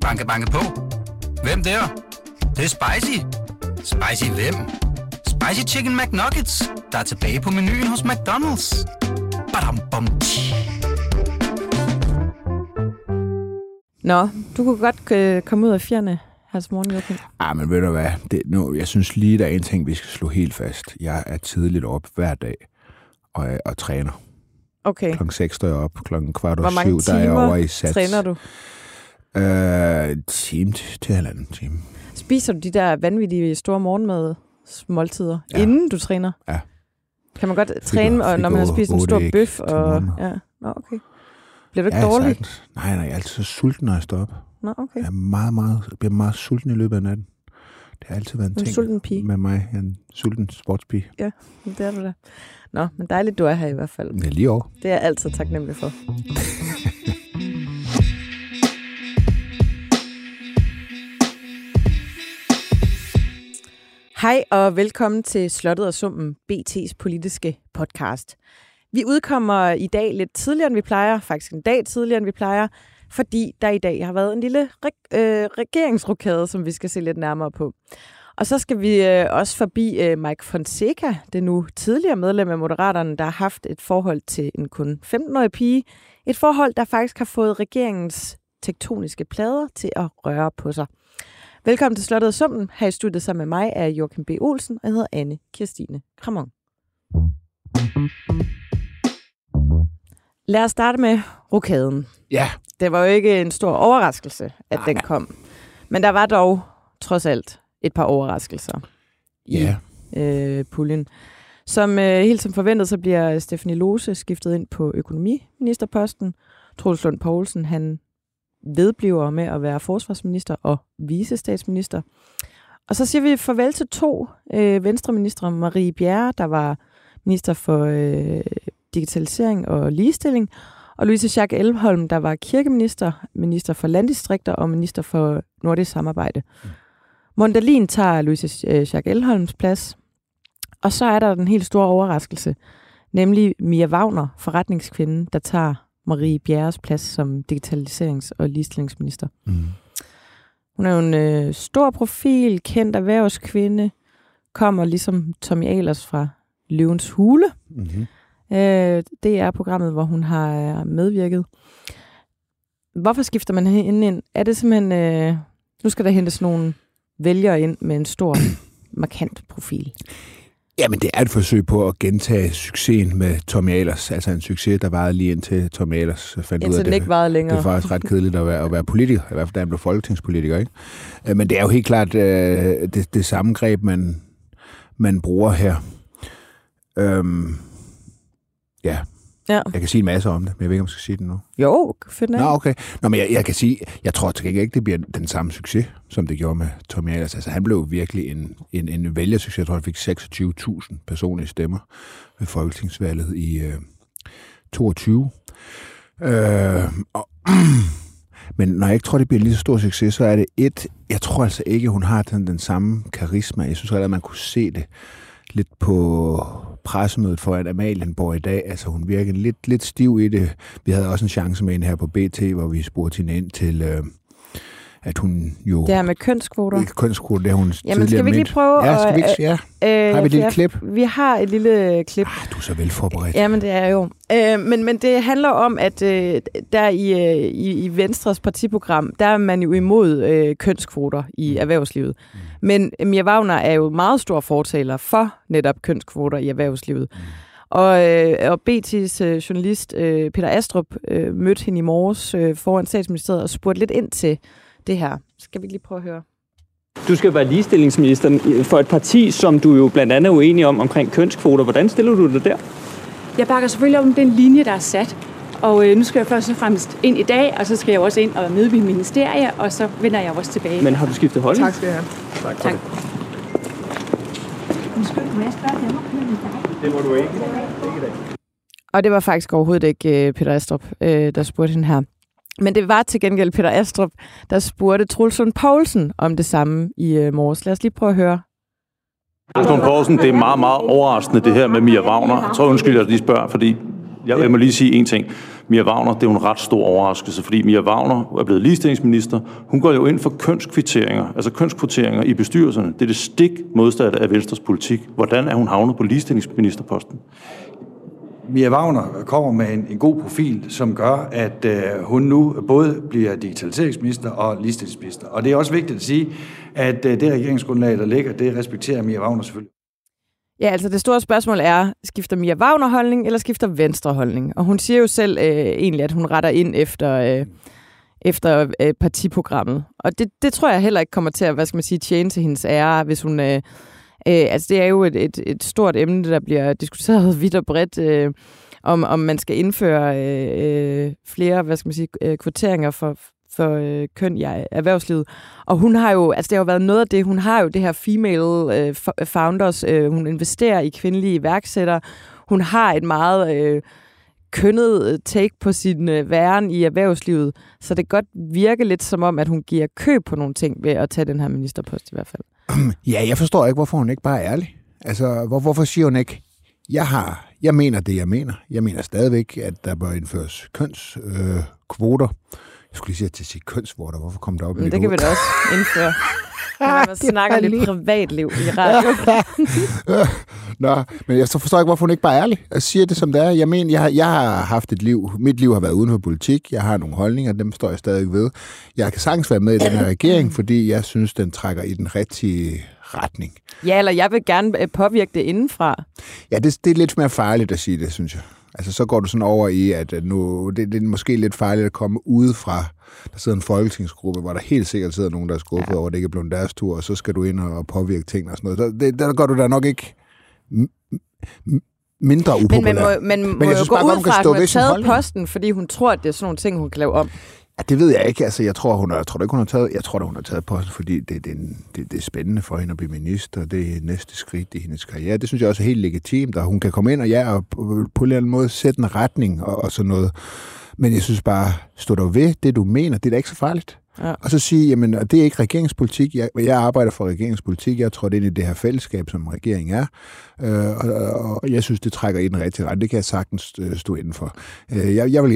Banke, banke på. Hvem der? Det, det er spicy. Spicy hvem? Spicy Chicken McNuggets, der er tilbage på menuen hos McDonald's. Badum, bom, tji. Nå, du kunne godt øh, komme ud af fjerne her til morgen, Joachim. Ah, men ved du hvad? Det, nu, jeg synes lige, der er en ting, vi skal slå helt fast. Jeg er tidligt op hver dag og, og træner. Okay. Klokken 6 står jeg op, klokken kvart over syv, der er jeg over i sats. træner du? Øh, en time til, til halvanden time. Spiser du de der vanvittige store morgenmad måltider, Ja. ja. inden du træner? Ja. Kan man godt Fik træne, og- når man har spist en stor bøf? Og, ja. Nå, okay. Bliver du ikke Ja, dårlig? sagtens. Nej, nej, jeg er altid så sulten, når jeg står op. Nå, okay. Jeg er meget, meget, jeg bliver meget sulten i løbet af natten. Det har altid været en en ting sulten pige. med mig. Jeg er en sulten sportspige. Det er du da. Nå, men dejligt, du er her i hvert fald. Er lige over. Det er jeg altid taknemmelig for. Hej og velkommen til Slottet og Summen, BT's politiske podcast. Vi udkommer i dag lidt tidligere, end vi plejer, faktisk en dag tidligere, end vi plejer, fordi der i dag har været en lille reg- øh, regeringsrokade, som vi skal se lidt nærmere på. Og så skal vi øh, også forbi øh, Mike Fonseca, det nu tidligere medlem af Moderaterne, der har haft et forhold til en kun 15-årig pige. Et forhold, der faktisk har fået regeringens tektoniske plader til at røre på sig. Velkommen til Slottet og Summen. Her i studiet sammen med mig er Joachim B. Olsen, og jeg hedder Anne Kirstine Kramon. Lad os starte med rokaden. Ja, Det var jo ikke en stor overraskelse, at Nej. den kom. Men der var dog trods alt et par overraskelser ja. øh, puljen. Som øh, helt som forventet, så bliver Stephanie Lose skiftet ind på økonomiministerposten. Troels Lund Poulsen, han vedbliver med at være forsvarsminister og visestatsminister. Og så siger vi farvel til to øh, venstreministre. Marie Bjerre, der var minister for øh, digitalisering og ligestilling, og Louise Schack Elholm, der var kirkeminister, minister for landdistrikter og minister for nordisk samarbejde. Mondalin tager Louise øh, Schack Elholms plads. Og så er der den helt store overraskelse, nemlig Mia Wagner, forretningskvinden, der tager Marie Bjerres plads som digitaliserings- og ligestillingsminister. Mm. Hun er jo en øh, stor profil, kendt erhvervskvinde, kommer ligesom Tommy Ahlers fra Løvens Hule. Mm-hmm. Øh, det er programmet, hvor hun har øh, medvirket. Hvorfor skifter man hende ind? Er det simpelthen... Øh, nu skal der hentes nogle vælgere ind med en stor, markant profil. Jamen, det er et forsøg på at gentage succesen med Tommy Ahlers. Altså en succes, der varede lige indtil Tommy Ahlers fandt ud af, Indtil den ikke varede det længere. er faktisk ret kedeligt at være, at være politiker. I hvert fald, da han blev folketingspolitiker. Ikke? Øh, Men det er jo helt klart øh, det, det samme greb, man, man bruger her. Øhm, ja, Ja. jeg kan sige en masse om det, men jeg ved ikke, om jeg skal sige det nu. Jo, fedt Nå, okay. Nå, men jeg, jeg kan sige, jeg tror til gengæld ikke, det bliver den samme succes, som det gjorde med Tommy Ahlers. Altså, han blev virkelig en, en, en vælgersucces. Jeg tror, han fik 26.000 personlige stemmer ved folketingsvalget i øh, 22. Øh, og, men når jeg ikke tror, det bliver en lige så stor succes, så er det et, jeg tror altså ikke, hun har den, den samme karisma. Jeg synes at man kunne se det lidt på pressemødet foran Amalienborg i dag. Altså hun virkede lidt, lidt stiv i det. Vi havde også en chance med hende her på BT, hvor vi spurgte hende ind til, øh, at hun jo... Det her med kønskvoter. Ikke kønskvote, det har hun Jamen, skal vi ikke lige prøve Ja, skal vi ikke? Ja. Øh, Har vi et lille klip? Vi har et lille klip. Ah, du er så velforberedt. Jamen, det er jo. Øh, men, men det handler om, at øh, der i, øh, i, i Venstres partiprogram, der er man jo imod øh, kønskvoter i erhvervslivet. Men Mia Wagner er jo meget stor fortaler for netop kønskvoter i erhvervslivet. Og, øh, og BT's øh, journalist øh, Peter Astrup øh, mødte hende i morges øh, foran statsministeriet og spurgte lidt ind til det her. Skal vi lige prøve at høre? Du skal være ligestillingsminister for et parti, som du jo blandt andet er uenig om omkring kønskvoter. Hvordan stiller du dig der? Jeg bakker selvfølgelig op om den linje, der er sat. Og øh, nu skal jeg først og fremmest ind i dag, og så skal jeg også ind og møde mit ministerie, og så vender jeg også tilbage. Men har du skiftet holdning? Tak skal jeg have. Tak. Det må du ikke. Og det var faktisk overhovedet ikke øh, Peter Astrup, øh, der spurgte hende her. Men det var til gengæld Peter Astrup, der spurgte Trulsund Poulsen om det samme i øh, morges. Lad os lige prøve at høre. Trulsund Poulsen, det er meget, meget overraskende, det her med Mia Wagner. Jeg tror, undskyld, jeg lige spørger, fordi jeg, jeg må lige sige en ting. Mia Wagner, det er jo en ret stor overraskelse, fordi Mia Wagner er blevet ligestillingsminister. Hun går jo ind for kønskvitteringer, altså kønskvoteringer i bestyrelserne. Det er det stik modsatte af Venstres politik. Hvordan er hun havnet på ligestillingsministerposten? Mia Wagner kommer med en, en god profil, som gør, at øh, hun nu både bliver digitaliseringsminister og ligestillingsminister. Og det er også vigtigt at sige, at øh, det regeringsgrundlag, der ligger, det respekterer Mia Wagner selvfølgelig. Ja, altså det store spørgsmål er, skifter Mia Wagner holdning, eller skifter Venstre holdning? Og hun siger jo selv øh, egentlig, at hun retter ind efter, øh, efter øh, partiprogrammet. Og det, det tror jeg heller ikke kommer til at, hvad skal man sige, tjene til hendes ære, hvis hun... Øh, øh, altså det er jo et, et, et stort emne, der bliver diskuteret vidt og bredt, øh, om, om man skal indføre øh, øh flere, hvad skal man sige, øh, kvoteringer for, for øh, køn i øh, erhvervslivet. Og hun har jo, altså det har jo været noget af det, hun har jo det her female øh, founders, øh, hun investerer i kvindelige iværksættere, hun har et meget øh, kønnet øh, take på sin øh, væren i erhvervslivet, så det kan godt virke lidt som om, at hun giver køb på nogle ting ved at tage den her ministerpost i hvert fald. Ja, jeg forstår ikke, hvorfor hun ikke bare er ærlig. Altså, hvor, hvorfor siger hun ikke, jeg har, jeg mener det, jeg mener. Jeg mener stadigvæk, at der bør indføres kønskvoter. Øh, jeg skulle lige sige til sige kønsvorter. Hvorfor kom der op i det kan vi da også indføre. Når man snakker lidt privatliv i radio. Nå, men jeg så forstår ikke, hvorfor hun ikke bare er ærlig. Jeg siger det, som det er. Jeg mener, jeg har, jeg har haft et liv. Mit liv har været uden for politik. Jeg har nogle holdninger, dem står jeg stadig ved. Jeg kan sagtens være med i den her regering, fordi jeg synes, den trækker i den rigtige retning. Ja, eller jeg vil gerne øh, påvirke det indenfra. Ja, det, det er lidt mere farligt at sige det, synes jeg. Altså, så går du sådan over i, at nu, det, det er måske lidt farligt at komme udefra. Der sidder en folketingsgruppe, hvor der helt sikkert sidder nogen, der er skuffet ja. over, at det ikke er blevet deres tur, og så skal du ind og påvirke ting og sådan noget. Så det, der går du da nok ikke mindre upopulær. Men man må, man må men jeg synes jo bare, gå ud fra, at hun har taget posten, fordi hun tror, at det er sådan nogle ting, hun kan lave om. Ja, det ved jeg ikke. Altså, jeg tror, hun har, jeg tror ikke, hun har taget, jeg tror, hun har taget posten, fordi det, det, det, det er spændende for hende at blive minister. Det er næste skridt i hendes karriere. Det synes jeg også er helt legitimt, og hun kan komme ind og ja, og på, på en eller anden måde sætte en retning og, og sådan noget. Men jeg synes bare, stå der ved det, du mener. Det er da ikke så farligt. Ja. Og så sige, jamen, det er ikke regeringspolitik. Jeg, jeg arbejder for regeringspolitik. Jeg tror, det ind i det her fællesskab, som regeringen er. Øh, og, og jeg synes, det trækker i den rigtige ret. Det kan jeg sagtens øh, stå inden for. Øh, jeg, jeg vil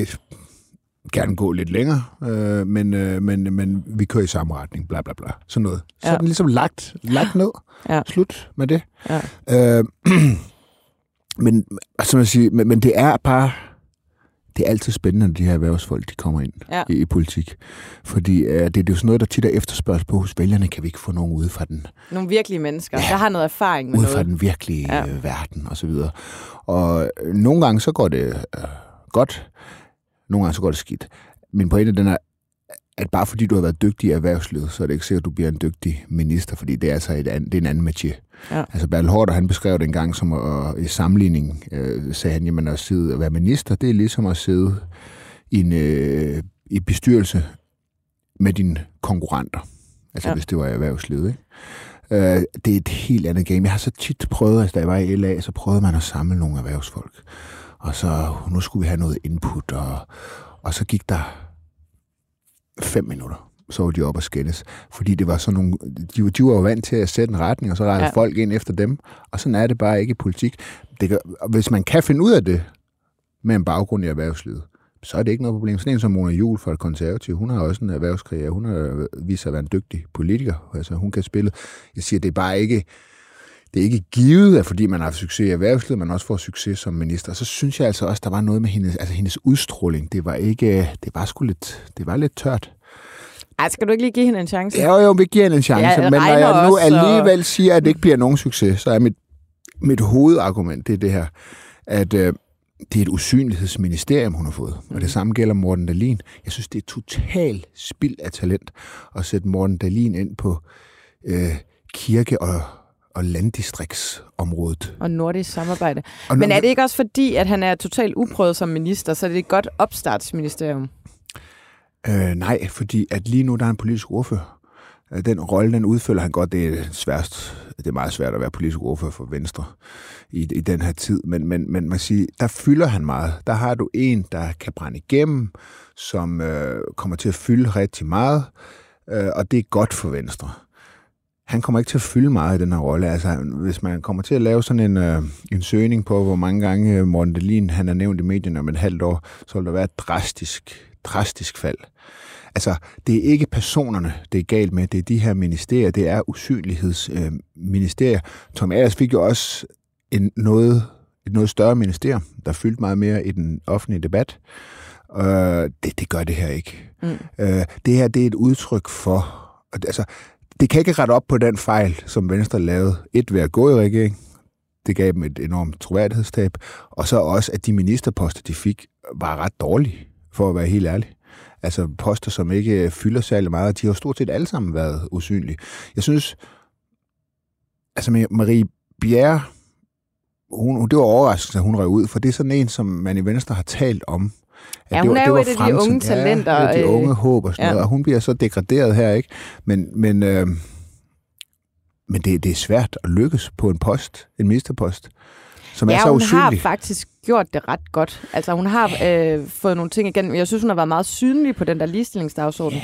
gerne gå lidt længere, øh, men, øh, men, men vi kører i samme retning, bla bla bla. Sådan noget. Så ja. er den ligesom lagt, lagt ned. Ja. Slut med det. Ja. Øh, men, altså man siger, men, men det er bare det er altid spændende, når de her erhvervsfolk de kommer ind ja. i, i politik. Fordi uh, det, det er jo sådan noget, der tit er efterspørgsel på hos vælgerne. Kan vi ikke få nogen ude fra den... Nogle virkelige mennesker, ja, der har noget erfaring med ude noget. fra den virkelige ja. uh, verden og så videre. Og uh, nogle gange så går det uh, godt, nogle gange så går det skidt. Min pointe den er, at bare fordi du har været dygtig i erhvervslivet, så er det ikke sikkert, at du bliver en dygtig minister, fordi det er altså et an, det er en anden métier. Ja. Altså Bertel Hårder, han beskrev det en gang som at, i sammenligning, øh, sagde han, jamen at sidde og være minister, det er ligesom at sidde i en øh, i bestyrelse med dine konkurrenter. Altså ja. hvis det var i erhvervslivet, ikke? Øh, det er et helt andet game. Jeg har så tit prøvet, altså da jeg var i LA, så prøvede man at samle nogle erhvervsfolk. Og så, nu skulle vi have noget input, og, og så gik der fem minutter, så var de op og skændes. Fordi det var sådan nogle, de, de var jo vant til at sætte en retning, og så rettede ja. folk ind efter dem. Og sådan er det bare ikke i politik. Det kan, hvis man kan finde ud af det med en baggrund i erhvervslivet, så er det ikke noget problem. Sådan en som Mona Juhl fra det konservative, hun har også en erhvervskarriere. Hun har vist sig at være en dygtig politiker. Altså, hun kan spille. Jeg siger, det er bare ikke, det er ikke givet, at fordi man har haft succes i erhvervslivet, man også får succes som minister. Så synes jeg altså også, der var noget med hendes, altså hendes udstråling. Det var ikke, det var sgu lidt, det var lidt tørt. Ej, skal du ikke lige give hende en chance? Ja, jo, vi giver hende en chance. Ja, men når jeg nu alligevel og... siger, at det ikke bliver nogen succes, så er mit, mit hovedargument, det er det her, at øh, det er et usynlighedsministerium, hun har fået. Og det mm. samme gælder Morten Dalin. Jeg synes, det er total spild af talent at sætte Morten Dalin ind på øh, kirke- og og landdistriktsområdet. Og nordisk samarbejde. Og Men er det ikke også fordi, at han er totalt uprøvet som minister, så er det et godt opstartsministerium? Øh, nej, fordi at lige nu der er en politisk ordfører. Øh, den rolle, den udfylder han godt. Det er, sværst, det er meget svært at være politisk ordfører for Venstre i, i den her tid. Men, men, men man siger, der fylder han meget. Der har du en, der kan brænde igennem, som øh, kommer til at fylde rigtig meget, øh, og det er godt for Venstre. Han kommer ikke til at fylde meget i den her rolle. Altså, hvis man kommer til at lave sådan en, øh, en søgning på, hvor mange gange øh, Morten Delin, han er nævnt i medierne om et halvt år, så vil der være et drastisk, drastisk fald. Altså, det er ikke personerne, det er galt med. Det er de her ministerier. Det er usynlighedsministerier. Øh, Tom Ayers fik jo også en noget, et noget større ministerium, der fyldte meget mere i den offentlige debat. Øh, det, det gør det her ikke. Mm. Øh, det her det er et udtryk for... Altså, det kan ikke rette op på den fejl, som Venstre lavede. Et ved at gå i regering. Det gav dem et enormt troværdighedstab. Og så også, at de ministerposter, de fik, var ret dårlige, for at være helt ærlig. Altså poster, som ikke fylder særlig meget. De har stort set alle sammen været usynlige. Jeg synes, altså Marie Bjerre, hun, det var overraskende, at hun røg ud, for det er sådan en, som man i Venstre har talt om. Ja, hun det var, er jo et af de unge talenter. Ja, de unge håb og sådan ja. noget, og hun bliver så degraderet her, ikke? Men, men, øh, men det, det er svært at lykkes på en post, en ministerpost, som ja, er så hun usynlig. har faktisk gjort det ret godt. Altså, hun har øh, fået nogle ting igen. Jeg synes, hun har været meget synlig på den der ligestillingsdagsorden.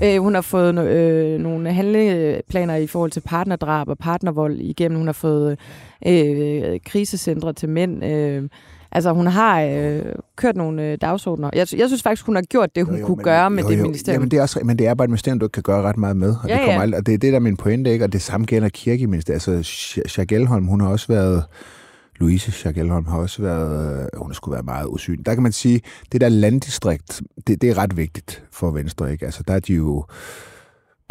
Ja, øh, hun har fået øh, nogle handleplaner i forhold til partnerdrab og partnervold igennem. Hun har fået øh, krisecentre til mænd. Øh, Altså, hun har øh, kørt nogle øh, dagsordner. Jeg, jeg synes faktisk, hun har gjort det, hun jo, jo, kunne men, gøre med jo, jo. det ministerium. Jamen, det er også, men det er bare et ministerium, du ikke kan gøre ret meget med. Og, ja, det, kommer ja. aldrig, og det er det, der er min pointe, ikke? Og det samme gælder kirkeministeriet. Altså, Schagelholm, hun har også været... Louise Schagelholm har også været... Øh, hun skulle være meget usynlig. Der kan man sige, det der landdistrikt, det, det er ret vigtigt for Venstre, ikke? Altså, der er de jo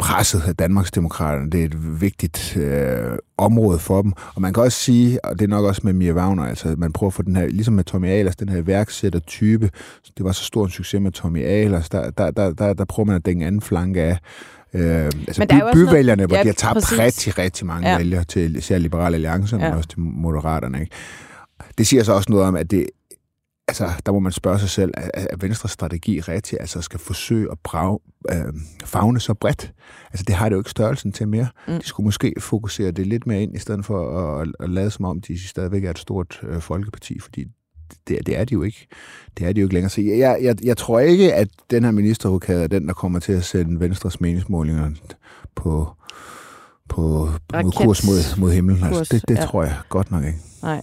presset af Danmarksdemokraterne. Det er et vigtigt øh, område for dem. Og man kan også sige, og det er nok også med Mia Wagner, altså man prøver at få den her, ligesom med Tommy Ahlers, den her værksætter-type, det var så stor en succes med Tommy Ahlers, der, der, der, der, der prøver man at dænge anden flanke af. Øh, altså by, byvælgerne, noget, hvor ja, de har tabt præcis. rigtig, rigtig mange ja. vælgere til især Liberale Alliance, ja. men også til Moderaterne. Ikke? Det siger så også noget om, at det altså, der må man spørge sig selv, er, Venstres strategi rigtig, altså skal forsøge at brage, øh, fagne så bredt? Altså, det har det jo ikke størrelsen til mere. Mm. De skulle måske fokusere det lidt mere ind, i stedet for at, at, lade som om, de stadigvæk er et stort øh, folkeparti, fordi det, det er de jo ikke. Det er de jo ikke længere. Så jeg, jeg, jeg tror ikke, at den her ministerrokade er den, der kommer til at sende Venstres meningsmålinger på, på, på kurs mod, mod himlen. Altså, det det ja. tror jeg godt nok ikke. Nej.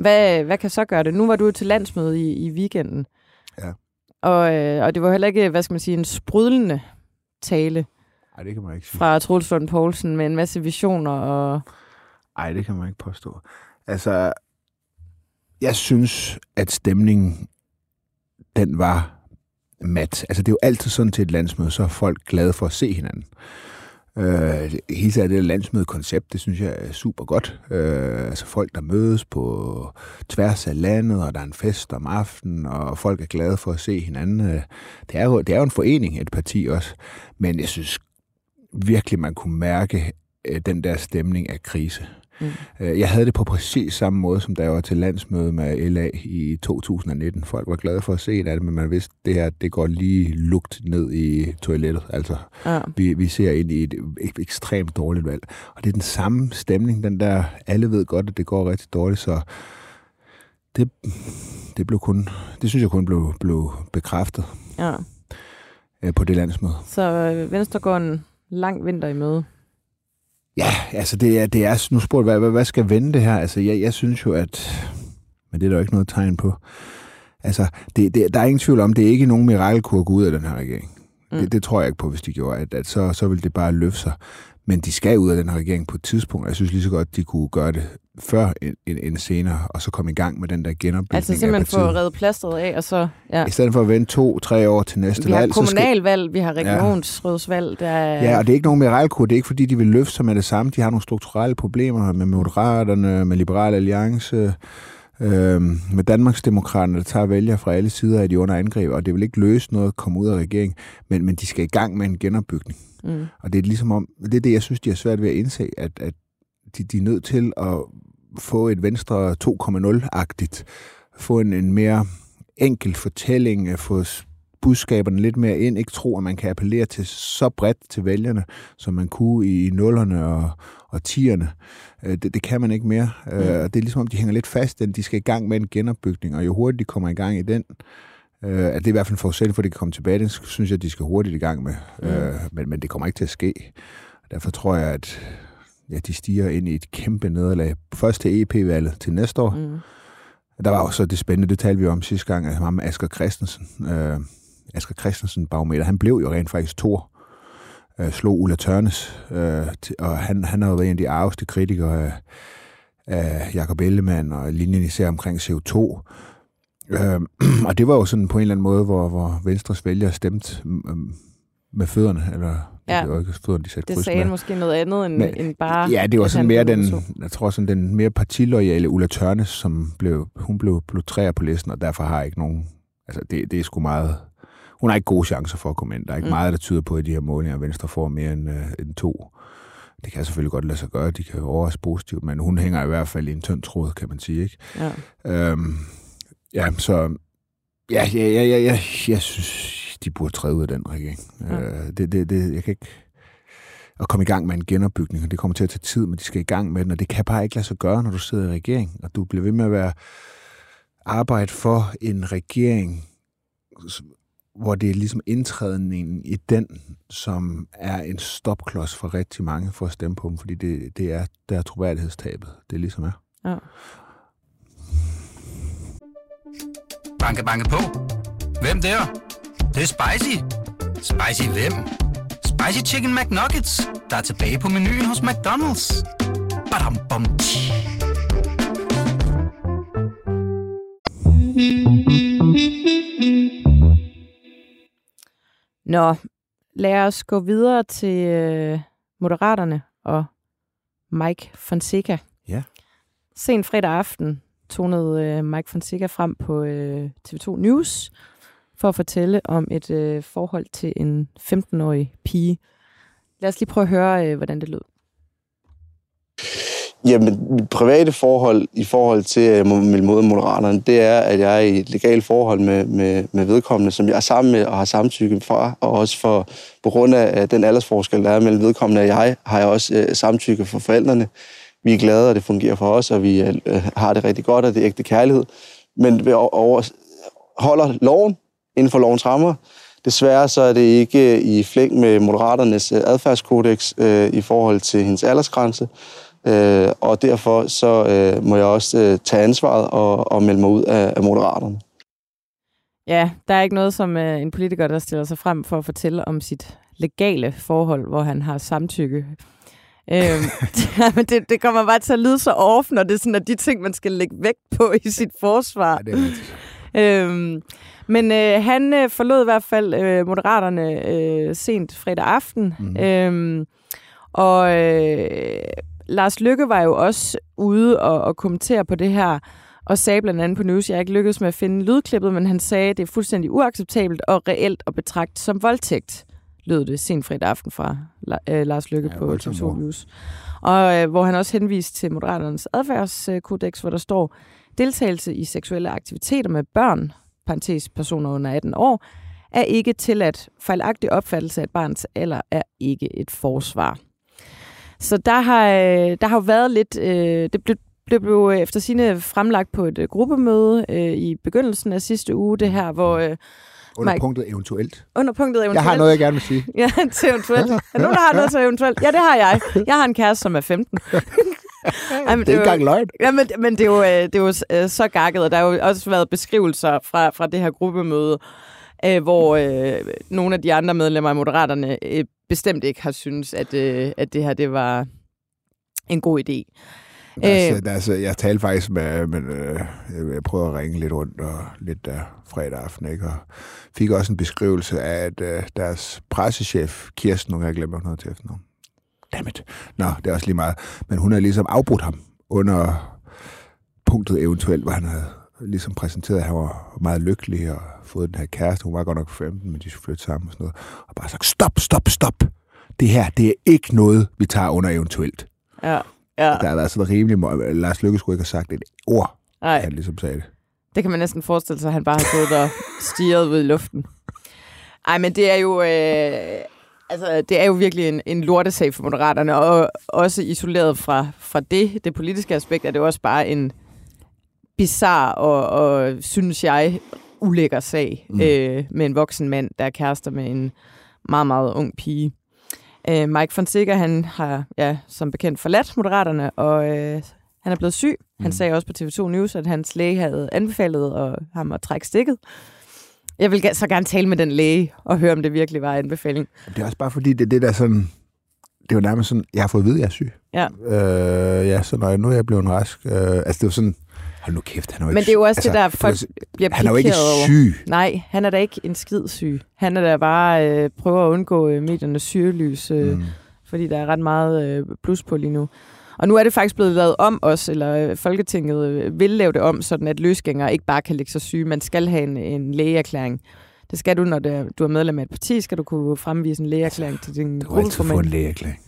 Hvad, hvad kan så gøre det? Nu var du til landsmøde i, i weekenden. Ja. Og, øh, og det var heller ikke, hvad skal man sige, en sprudlende tale. Nej, det kan man ikke sige. Fra Troels Lund Poulsen med en masse visioner og... Nej, det kan man ikke påstå. Altså, jeg synes, at stemningen, den var mat. Altså, det er jo altid sådan til et landsmøde, så er folk glade for at se hinanden. Øh, hele taget det landsmødekoncept, det synes jeg er super godt. Øh, altså folk, der mødes på tværs af landet, og der er en fest om aftenen, og folk er glade for at se hinanden. Øh, det er jo, det er jo en forening, et parti også. Men jeg synes virkelig, man kunne mærke øh, den der stemning af krise. Mm. Øh, jeg havde det på præcis samme måde, som da jeg var til landsmøde med LA i 2019. Folk var glade for at se det, men man vidste, at det her det går lige lugt ned i toilettet. Altså, ja. vi, vi ser ind i et, ekstremt dårligt valg. Og det er den samme stemning, den der, alle ved godt, at det går rigtig dårligt, så det, det blev kun, det synes jeg kun blev, blev bekræftet ja. Øh, på det landsmøde. Så øh, Venstre går en lang vinter i møde. Ja, altså det er, det er nu spurgt, hvad, hvad, hvad skal vende det her? Altså jeg, jeg synes jo, at, men det er der jo ikke noget tegn på. Altså, det, det, der er ingen tvivl om, det er ikke nogen mirakelkur at gå ud af den her regering. Mm. Det, det tror jeg ikke på, hvis de gjorde, at, at så, så vil det bare løfte sig. Men de skal ud af den her regering på et tidspunkt. Jeg synes lige så godt, de kunne gøre det før end, end senere, og så komme i gang med den der genopbygning Altså simpelthen få reddet plastret af, og så... Ja. I stedet for at vente to-tre år til næste valg... Vi har valg, kommunalvalg, skal... vi har regionsrådsvalg, der er... Ja, og det er ikke nogen mirakelkur. Det er ikke, fordi de vil løfte sig med det samme. De har nogle strukturelle problemer med Moderaterne, med Liberale Alliance, øh, med Danmarksdemokraterne, der tager vælger fra alle sider af de under angreb, og det vil ikke løse noget at komme ud af regeringen, men, men de skal i gang med en genopbygning. Mm. Og det er ligesom om, det er det, jeg synes, de har svært ved at indse, at, at de, de er nødt til at få et Venstre 2.0-agtigt, få en, en mere enkel fortælling, få budskaberne lidt mere ind, ikke tro, at man kan appellere til så bredt til vælgerne, som man kunne i nullerne og, og tierne. Øh, det, det kan man ikke mere. Mm. Det er ligesom om, de hænger lidt fast, at de skal i gang med en genopbygning, og jo hurtigt de kommer i gang i den, Øh, at det er i hvert fald en forudsætning for, at de kan komme tilbage. Det synes jeg, at de skal hurtigt i gang med. Mm. Øh, men, men det kommer ikke til at ske. Derfor tror jeg, at ja, de stiger ind i et kæmpe nederlag. Først til EP-valget til næste år. Mm. Der var jo så det spændende, det talte vi om sidste gang, at ham Asger Christensen, øh, Asger Christensen barometer, han blev jo rent faktisk to øh, slog Ulla Tørnes, øh, og han, han har jo været en af de arveste kritikere af, af Jacob Ellemann og linjen især omkring CO2. Øh, og det var jo sådan på en eller anden måde, hvor, hvor Venstres vælgere stemte med fødderne, eller ja. det var ikke fødderne, de satte Det sagde med. måske noget andet end, Men, end bare... Ja, det var sådan mere den, jeg tror sådan den mere partiloyale Ulla Tørnes, som blev, hun blev, blev træer på listen, og derfor har ikke nogen, altså det, det er sgu meget, hun har ikke gode chancer for at komme ind. Der er ikke mm. meget, der tyder på, at de her målinger, Venstre får mere end, øh, end to. Det kan selvfølgelig godt lade sig gøre, de kan jo overraske positivt, men hun hænger i hvert fald i en tynd tråd, kan man sige. Ikke? Ja. Øhm, ja, så ja, ja, ja, ja, ja, jeg synes, de burde træde ud af den regering. Ja. Øh, det, det, det, jeg kan ikke at komme i gang med en genopbygning, og det kommer til at tage tid, men de skal i gang med den, og det kan bare ikke lade sig gøre, når du sidder i regering, og du bliver ved med at være arbejde for en regering, hvor det er ligesom indtrædningen i den, som er en stopklods for rigtig mange for at stemme på dem, fordi det, det er der troværdighedstabet, det ligesom er. Ja. Banke, banke på. Hvem der? Det, det er spicy. Spicy hvem? Spicy Chicken McNuggets, der er tilbage på menuen hos McDonald's. Badum, bom, tji. Nå, lad os gå videre til øh, Moderaterne og Mike Fonseca. Ja. Sen fredag aften tonede øh, Mike Fonseca frem på øh, TV2 News for at fortælle om et øh, forhold til en 15-årig pige. Lad os lige prøve at høre, øh, hvordan det lød. Jamen, mit private forhold i forhold til øh, min mod Moderaterne, det er, at jeg er i et legalt forhold med, med, med vedkommende, som jeg er sammen med og har samtykke fra, og også for, på grund af den aldersforskel, der er mellem vedkommende og jeg, har jeg også øh, samtykke fra forældrene. Vi er glade, og det fungerer for os, og vi øh, øh har det rigtig godt, og det er ægte kærlighed. Men vi overholder loven inden for lovens rammer. Desværre så er det ikke øh, i flæng med Moderaternes øh, adfærdskodex øh, i forhold til hendes aldersgrænse, Øh, og derfor så øh, må jeg også øh, tage ansvaret og, og melde mig ud af, af Moderaterne. Ja, der er ikke noget som øh, en politiker, der stiller sig frem for at fortælle om sit legale forhold, hvor han har samtykke øhm, det, det kommer bare til at lyde så off, når det er sådan, at de ting, man skal lægge vægt på i sit forsvar. Ja, det er øhm, men øh, han øh, forlod i hvert fald øh, Moderaterne øh, sent fredag aften. Mm. Øhm, og øh, Lars Lykke var jo også ude og, og kommentere på det her, og sagde blandt andet på News, jeg ikke lykkedes med at finde lydklippet, men han sagde, at det er fuldstændig uacceptabelt og reelt at betragte som voldtægt, lød det sen fredag aften fra øh, Lars Lykke ja, på TV2 News. Og øh, hvor han også henviste til Moderaternes adfærdskodex, hvor der står, deltagelse i seksuelle aktiviteter med børn, parentes personer under 18 år, er ikke tilladt. Fejlagtig opfattelse af et barns alder er ikke et forsvar. Så der har, øh, der har jo været lidt... Øh, det blev, det blev efter sine fremlagt på et gruppemøde øh, i begyndelsen af sidste uge, det her, hvor... Øh, under Mike, punktet eventuelt. Under punktet eventuelt. Jeg har noget, jeg gerne vil sige. ja, til eventuelt. Er nogen, der har noget til eventuelt? Ja, det har jeg. Jeg har en kæreste, som er 15. Ej, men det er ikke engang løgn. Ja, men, men det er jo, det er jo så gakket, og der har jo også været beskrivelser fra, fra det her gruppemøde, øh, hvor øh, nogle af de andre medlemmer af Moderaterne øh, bestemt ikke har synes, at, øh, at det her det var en god idé. Altså, øh, altså, jeg talte faktisk med, men øh, jeg prøvede at ringe lidt rundt og lidt der fredag aften, ikke? og fik også en beskrivelse af, at øh, deres pressechef, Kirsten, nu har jeg glemt noget til efternavn. Dammit. Nå, det er også lige meget. Men hun har ligesom afbrudt ham under punktet eventuelt, hvor han havde ligesom præsenteret, at han var meget lykkelig og fået den her kæreste. Hun var godt nok 15, men de skulle flytte sammen og sådan noget. Og bare sagt, stop, stop, stop. Det her, det er ikke noget, vi tager under eventuelt. Ja, ja. Der har været sådan rimelig... Lars Lykke skulle ikke have sagt et ord, Nej. han ligesom sagde det. Det kan man næsten forestille sig, at han bare har gået og stiget ud i luften. Ej, men det er jo... Øh, altså, det er jo virkelig en, en lortesag for Moderaterne, og også isoleret fra, fra det, det politiske aspekt, er det også bare en bizar og, og synes jeg, ulækker sag mm. øh, med en voksen mand, der er kærester med en meget, meget ung pige. Øh, Mike Fonseca, han har ja, som bekendt forladt Moderaterne, og øh, han er blevet syg. Han Mm. sagde også på TV2 News, at hans læge havde anbefalet og ham at trække stikket. Jeg vil så gerne tale med den læge og høre, om det virkelig var anbefaling. Det er også bare fordi, det er det der sådan... Det er jo nærmest sådan, jeg har fået at vide, at jeg er syg. Ja. Øh, ja, så når jeg, nu er jeg blevet rask. Øh, altså, det er jo sådan... Hold nu kæft, han er jo Men det er jo også altså, det, der folk bliver Han er jo ikke pikeret over. syg. Nej, han er da ikke en skid syg. Han er da bare øh, prøver at undgå øh, mediernes syrelys, øh, mm. fordi der er ret meget øh, plus på lige nu. Og nu er det faktisk blevet lavet om også, eller øh, Folketinget øh, vil lave det om, sådan at løsgængere ikke bare kan lægge sig syge. Man skal have en, en lægeerklæring. Det skal du, når du er medlem af et parti, skal du kunne fremvise en lægeerklæring til din Du kan altid få en gruppeformand. lægeerklæring.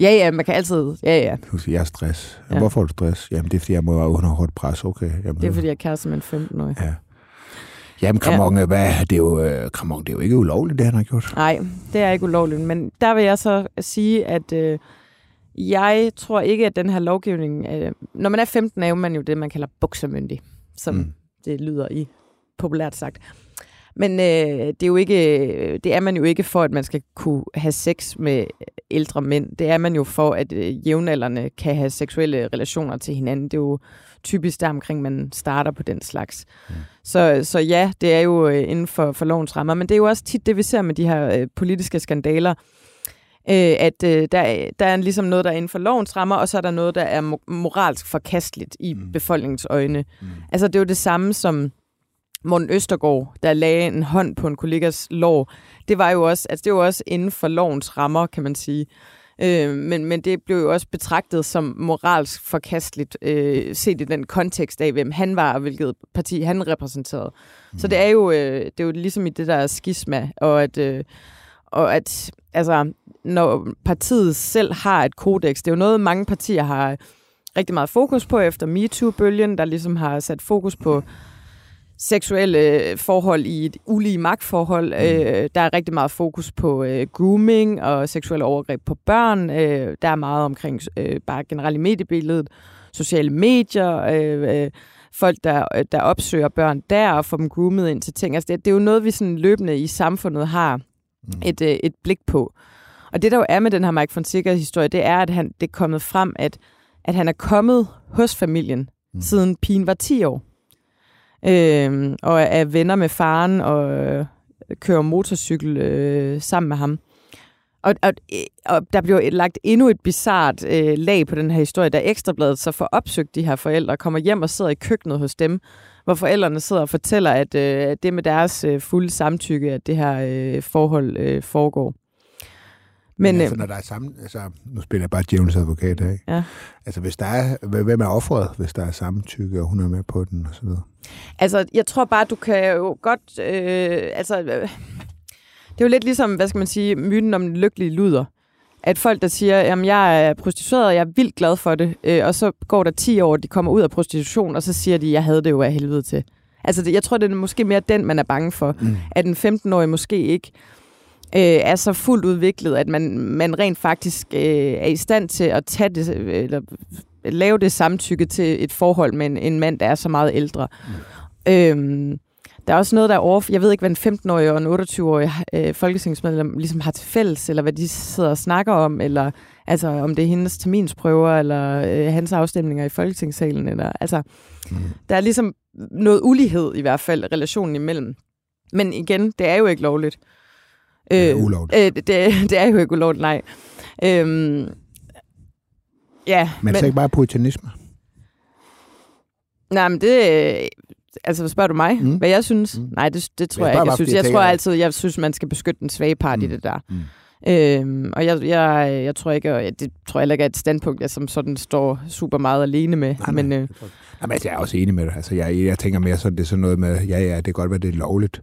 Ja, ja, man kan altid. Ja, ja. Jeg er stress. Ja. Ja. Hvorfor har du stress? Jamen, det er, fordi jeg må være under hårdt pres. Okay. Jamen, Det er, fordi jeg er kæreste med en 15-årig. Ja. Jamen, Kramon, ja. hvad, det er jo, øh, Kramon, det er jo ikke ulovligt, det han har gjort. Nej, det er ikke ulovligt. Men der vil jeg så sige, at øh, jeg tror ikke, at den her lovgivning... Øh, når man er 15, er man jo det, man kalder buksermyndig, som. Mm. det lyder i populært sagt. Men øh, det er jo ikke, det er man jo ikke for, at man skal kunne have sex med ældre mænd. Det er man jo for, at øh, jævnaldrende kan have seksuelle relationer til hinanden. Det er jo typisk der omkring, man starter på den slags. Mm. Så, så ja, det er jo øh, inden for, for lovens rammer. Men det er jo også tit det, vi ser med de her øh, politiske skandaler, øh, at øh, der, der er ligesom noget, der er inden for lovens rammer, og så er der noget, der er mo- moralsk forkasteligt i mm. befolkningens øjne. Mm. Altså det er jo det samme som Morten Østergaard, der lagde en hånd på en kollegas lår. Det var jo også, altså det var også inden for lovens rammer, kan man sige. Øh, men, men det blev jo også betragtet som moralsk forkasteligt, øh, set i den kontekst af, hvem han var, og hvilket parti han repræsenterede. Mm. Så det er, jo, øh, det er jo ligesom i det der skisma, og at, øh, og at altså, når partiet selv har et kodex, det er jo noget, mange partier har rigtig meget fokus på efter MeToo-bølgen, der ligesom har sat fokus på seksuelle forhold i et ulige magtforhold. Mm. Øh, der er rigtig meget fokus på øh, grooming og seksuelle overgreb på børn. Øh, der er meget omkring øh, bare generelt i mediebilledet, sociale medier, øh, øh, folk, der, der opsøger børn der og får dem groomet ind til ting. Altså det, det er jo noget, vi sådan løbende i samfundet har mm. et, øh, et blik på. Og det, der jo er med den her Mike Fonseca-historie, det er, at han, det er kommet frem, at, at han er kommet hos familien, mm. siden pigen var 10 år øh, og er venner med faren og øh, kører motorcykel øh, sammen med ham. Og, og, øh, og der bliver lagt endnu et bizart øh, lag på den her historie, da Ekstrabladet så får opsøgt de her forældre, kommer hjem og sidder i køkkenet hos dem, hvor forældrene sidder og fortæller, at øh, det med deres øh, fulde samtykke, at det her øh, forhold øh, foregår. Men, Men altså, øh, når der er sammen, altså, nu spiller jeg bare djævelens advokat her, ikke? Ja. Altså, hvis der er, hvem er offeret, hvis der er samtykke, og hun er med på den, og så videre? Altså, jeg tror bare, du kan jo godt... Øh, altså, øh, det er jo lidt ligesom, hvad skal man sige, myten om den lykkelige luder. At folk, der siger, jamen jeg er prostitueret, og jeg er vildt glad for det, øh, og så går der 10 år, de kommer ud af prostitution, og så siger de, jeg havde det jo af helvede til. Altså, det, jeg tror, det er måske mere den, man er bange for. Mm. At en 15-årig måske ikke øh, er så fuldt udviklet, at man, man rent faktisk øh, er i stand til at tage det, eller lave det samtykke til et forhold med en, en mand, der er så meget ældre. Mm. Øhm, der er også noget, der er over... Jeg ved ikke, hvad en 15-årig og en 28-årig øh, folketingsmedlem ligesom har til fælles, eller hvad de sidder og snakker om, eller altså, om det er hendes terminsprøver, eller øh, hans afstemninger i folketingssalen. Eller, altså, mm. Der er ligesom noget ulighed i hvert fald, relationen imellem. Men igen, det er jo ikke lovligt. Det er ulovligt. Øh, det, det er jo ikke ulovligt, nej. Øhm, ja, Men, men så ikke bare puritanisme? Nej, men det... øh, Altså, spørger du mig, Mm. hvad jeg synes? Mm. Nej, det, det tror Jeg jeg, ikke. Jeg, synes, jeg jeg tror altid, jeg synes, man skal beskytte den svage part mm. i det der. Mm. Øhm, og jeg, jeg, jeg tror ikke, og det tror jeg heller ikke er et standpunkt, jeg som sådan står super meget alene med. Nej, men nej. øh, Jamen, altså, jeg er også enig med dig. Altså, jeg, jeg tænker mere sådan, det er sådan noget med, ja, ja, det kan godt være, det er lovligt.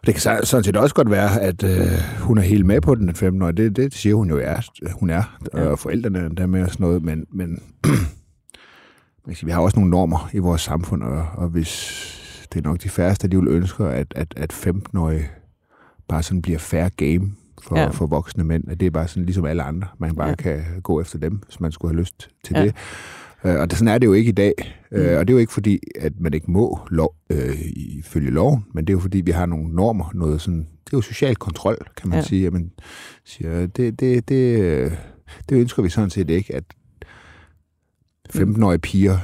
Og det kan så- sådan set også godt være, at øh, hun er helt med på den, den 15 år. Det, det siger hun jo er. Hun er, Ja. og forældrene er der med og sådan noget, men, men vi har også nogle normer i vores samfund, og, og hvis det er nok de færreste, de vil ønsker, at, at, at 15-årige bare sådan bliver fair game for, ja. For voksne mænd, at det er bare sådan ligesom alle andre. Man bare. Ja. kan gå efter dem, hvis man skulle have lyst til Ja. det. Øh, Og det, sådan er det jo ikke i dag. Mm. Mm. Og det er jo ikke fordi, at man ikke må lov, øh, ifølge loven, men det er jo fordi, vi har nogle normer, noget sådan, det er jo social kontrol, kan man ja. Sige. Jamen, siger, det, det, det, det ønsker vi sådan set ikke, at 15-årige piger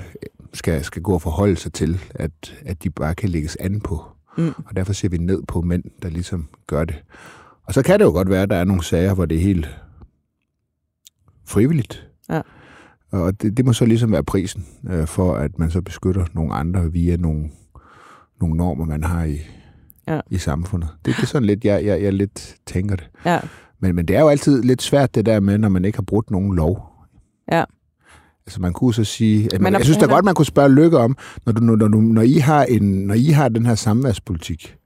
skal, skal gå og forholde sig til, at, at de bare kan lægges an på. Mm. Og derfor ser vi ned på mænd, der ligesom gør det. Og så kan det jo godt være, at der er nogle sager, hvor det er helt frivilligt. Ja. Og det, det må så ligesom være prisen øh, for, at man så beskytter nogle andre via nogle, nogle normer, man har i, Ja. i samfundet. Det, det er sådan lidt, jeg, jeg, jeg lidt tænker det. Ja. Men, men det er jo altid lidt svært det der med, når man ikke har brudt nogen lov. Ja. Altså man kunne så sige, at man, jeg synes da godt, man kunne spørge Lykke om, når, du, når, du, når, I har en, når I har den her samværspolitik,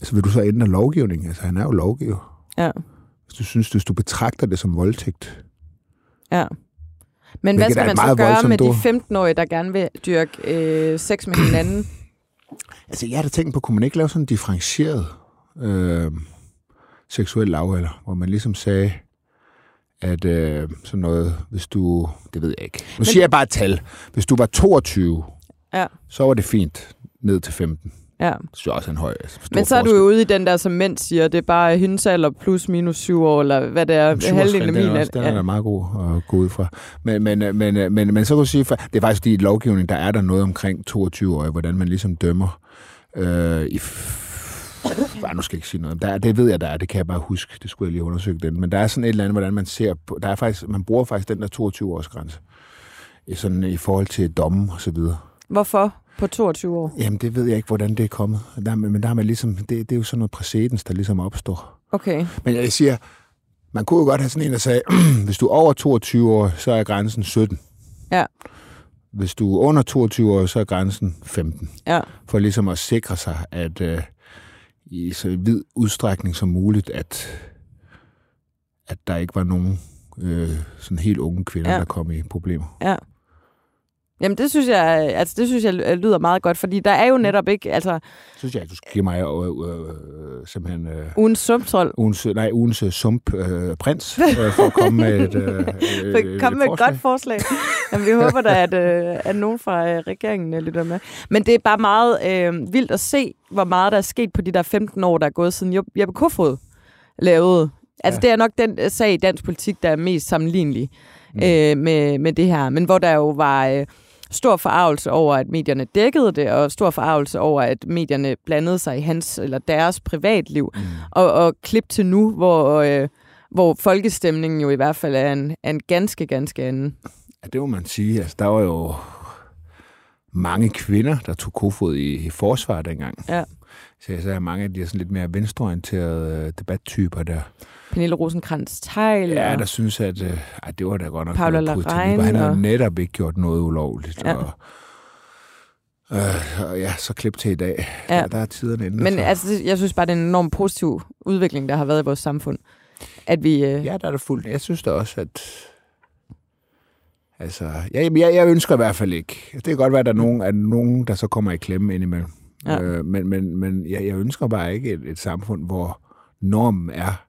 altså vil du så ændre lovgivning? Altså han er jo lovgiver. Ja. Hvis du synes, hvis du betragter det som voldtægt. Ja. Men hvad Hvilket skal er man så gøre med de ord. 15-årige, der gerne vil dyrke øh, sex med hinanden? Altså jeg har da tænkt på, kunne man ikke lave sådan en differentieret øh, seksuel lavalder, hvor man ligesom sagde, at øh, sådan noget, hvis du, det ved jeg ikke. Nu siger jeg bare et tal. Hvis du var 22, Ja. så var det fint ned til 15. Ja. Det synes også en høj. Altså, Men så er du forskel. jo ude i den der, som mænd siger, det er bare hendes alder plus minus syv år, eller hvad det er, halvdelen af den min er, også, den er da meget god at gå ud fra. Men, men, men, men, men, men så kan du sige, det er faktisk i lovgivningen, der er der noget omkring 22 år, hvordan man ligesom dømmer øh, i f- Ej, nu skal jeg ikke sige noget. Der, er- det ved jeg, der er. Det kan jeg bare huske. Det skulle jeg lige undersøge den. Men der er sådan et eller andet, hvordan man ser på... Der er faktisk, man bruger faktisk den der 22-års grænse. I, sådan, I forhold til dommen og så videre. Hvorfor på 22 år? Jamen, det ved jeg ikke, hvordan det er kommet. Der, men der har man ligesom... Det, det er jo sådan noget præcedens, der ligesom opstår. Okay. Men jeg siger, man kunne jo godt have sådan en, der sagde, hvis du er over 22 år, så er grænsen 17. Ja. Hvis du er under 22 år, så er grænsen 15. Ja. For ligesom at sikre sig, at øh, i så vid udstrækning som muligt, at, at der ikke var nogen øh, sådan helt unge kvinder, Ja. der kom i problemer. Ja. Jamen det synes jeg, altså det synes jeg lyder meget godt, fordi der er jo netop ikke, altså Synes jeg, at du skal give mig øh, øh, simpelthen... Øh, ugens sumtrol. ugens, nej, ugens øh, sump øh, øh, for at komme med et, øh, øh, Kom med et godt forslag. Jamen, vi håber da, at, øh, at nogen fra øh, regeringen øh, lytter med. Men det er bare meget øh, vildt at se, hvor meget der er sket på de der 15 år, der er gået siden Jeppe Jeppe Kofod lavede. Altså, Ja. det er nok den øh, sag i dansk politik, der er mest sammenlignelig mm. øh, med, med det her. Men hvor der jo var øh, stor forarvelse over, at medierne dækkede det, og stor forarvelse over, at medierne blandede sig i hans eller deres privatliv. Mm. Og, og klip til nu, hvor, øh, hvor folkestemningen jo i hvert fald er en, er en ganske, ganske anden. Ja, det må man sige. Altså, der var jo mange kvinder, der tog kofod i, i forsvar dengang. Ja. Så jeg sagde, mange af de er sådan lidt mere venstreorienterede øh, debattyper der. Pernille rosenkrantz teil Ja, der synes, at øh, ej, det var da godt nok Paula. Larrain Han jo og- netop ikke gjort noget ulovligt. Ja. Og, øh, og ja, så klip til i dag. Ja. Der, der er tiderne ændret Men sig. altså, jeg synes bare, det er en enorm positiv udvikling, der har været i vores samfund. At vi... Øh, Ja, der er det fuldt. Jeg synes da også, at... Altså, jeg, jeg, jeg ønsker i hvert fald ikke. Det kan godt være, at der er nogen, at nogen der så kommer i klemme indimellem. Ja. Øh, men men, men jeg, jeg ønsker bare ikke et, et samfund, hvor normen er,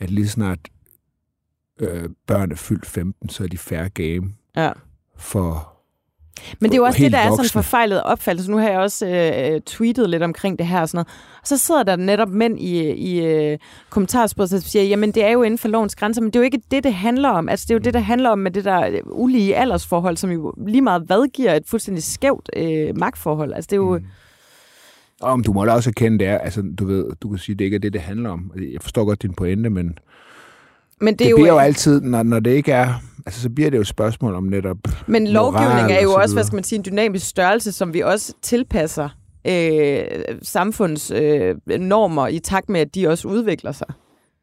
at lige snart øh, børn er fyldt 15, så er de færre game ja. for... Men det er jo også det, der er sådan en voksne. forfejlet opfattelse. Nu har jeg også øh, tweetet lidt omkring det her og sådan noget. Og så sidder der netop mænd i, i øh, kommentarsporet, og siger, jamen det er jo inden for lovens grænser, men det er jo ikke det, det handler om. Altså det er jo det, der handler om med det der øh, ulige aldersforhold, som jo lige meget hvad giver et fuldstændig skævt øh, magtforhold. Altså det er jo... Mm. Om du må da også erkende, det er, altså du ved, du kan sige, det ikke er det, det handler om. Jeg forstår godt din pointe, men Men det, det, er jo, bliver jo altid, når, når det ikke er, altså så bliver det jo et spørgsmål om netop Men lovgivning er jo og så også, hvad skal man sige, en dynamisk størrelse, som vi også tilpasser øh, samfunds øh, normer i takt med, at de også udvikler sig.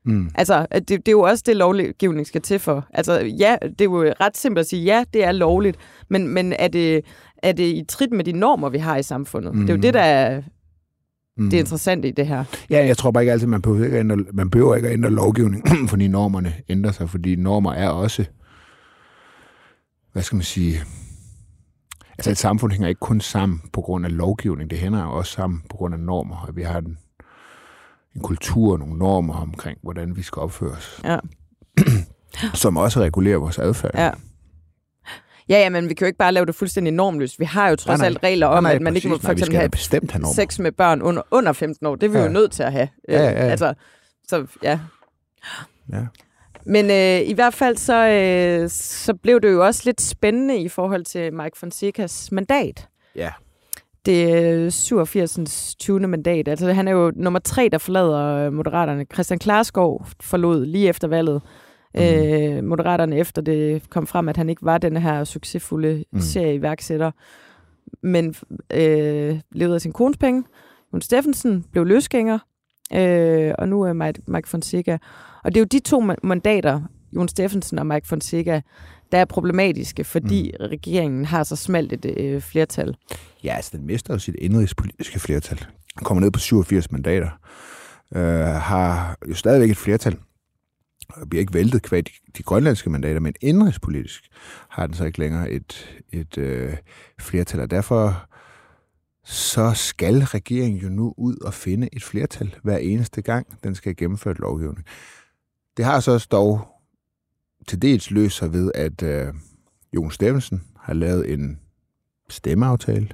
Mm. Altså, det, det er jo også det, lovgivning skal til for. Altså, ja, det er jo ret simpelt at sige, ja, det er lovligt, men, men er, det, er det i trit med de normer, vi har i samfundet? Mm. Det er jo Mm. det, der er Mm. det interessante i det her. Ja, jeg tror bare ikke altid, man behøver ikke at ændre, man behøver ikke at ændre lovgivning, fordi normerne ændrer sig, fordi normer er også, hvad skal man sige, altså et samfund hænger ikke kun sammen på grund af lovgivning, det hænger også sammen på grund af normer, og vi har en, en kultur og nogle normer omkring, hvordan vi skal opføre os, Ja. som også regulerer vores adfærd. Ja. Ja, ja, men vi kan jo ikke bare lave det fuldstændig normløst. Vi har jo trods Nej, nej. alt regler om, Nej, nej, at man ikke må præcis. for Nej, eksempel da have bestemt have normer. sex med børn under, under 15 år. Det er vi ja. Jo nødt til at have. Ja, ja, ja. Altså, så ja. Ja. Men øh, i hvert fald så, øh, så blev det jo også lidt spændende i forhold til Mike Fonsecas mandat. Ja. Det er 87. 20. mandat. Altså han er jo nummer tre, der forlader øh, Moderaterne. Christian Klarskov forlod lige efter valget. Mm. Øh, Moderaterne efter det kom frem, at han ikke var den her succesfulde mm. serieværksætter, men øh, levede af sin kones penge. Jon Steffensen blev løsgænger, øh, og nu er Mike, Mike Fonseca. Og det er jo de to mandater, Jon Steffensen og Mike Fonseca, der er problematiske, fordi mm. regeringen har så smalt et øh, flertal. Ja, altså den mister jo sit indrigspolitiske flertal. Kommer ned på 87 mandater. Øh, har jo stadigvæk et flertal. Og bliver ikke væltet kvad de, grønlandske mandater, men indrigspolitisk har den så ikke længere et, et øh, flertal. Og derfor så skal regeringen jo nu ud og finde et flertal hver eneste gang, den skal gennemføre et lovgivning. Det har så også dog til dels løst sig ved, at øh, Jon Steffensen har lavet en stemmeaftale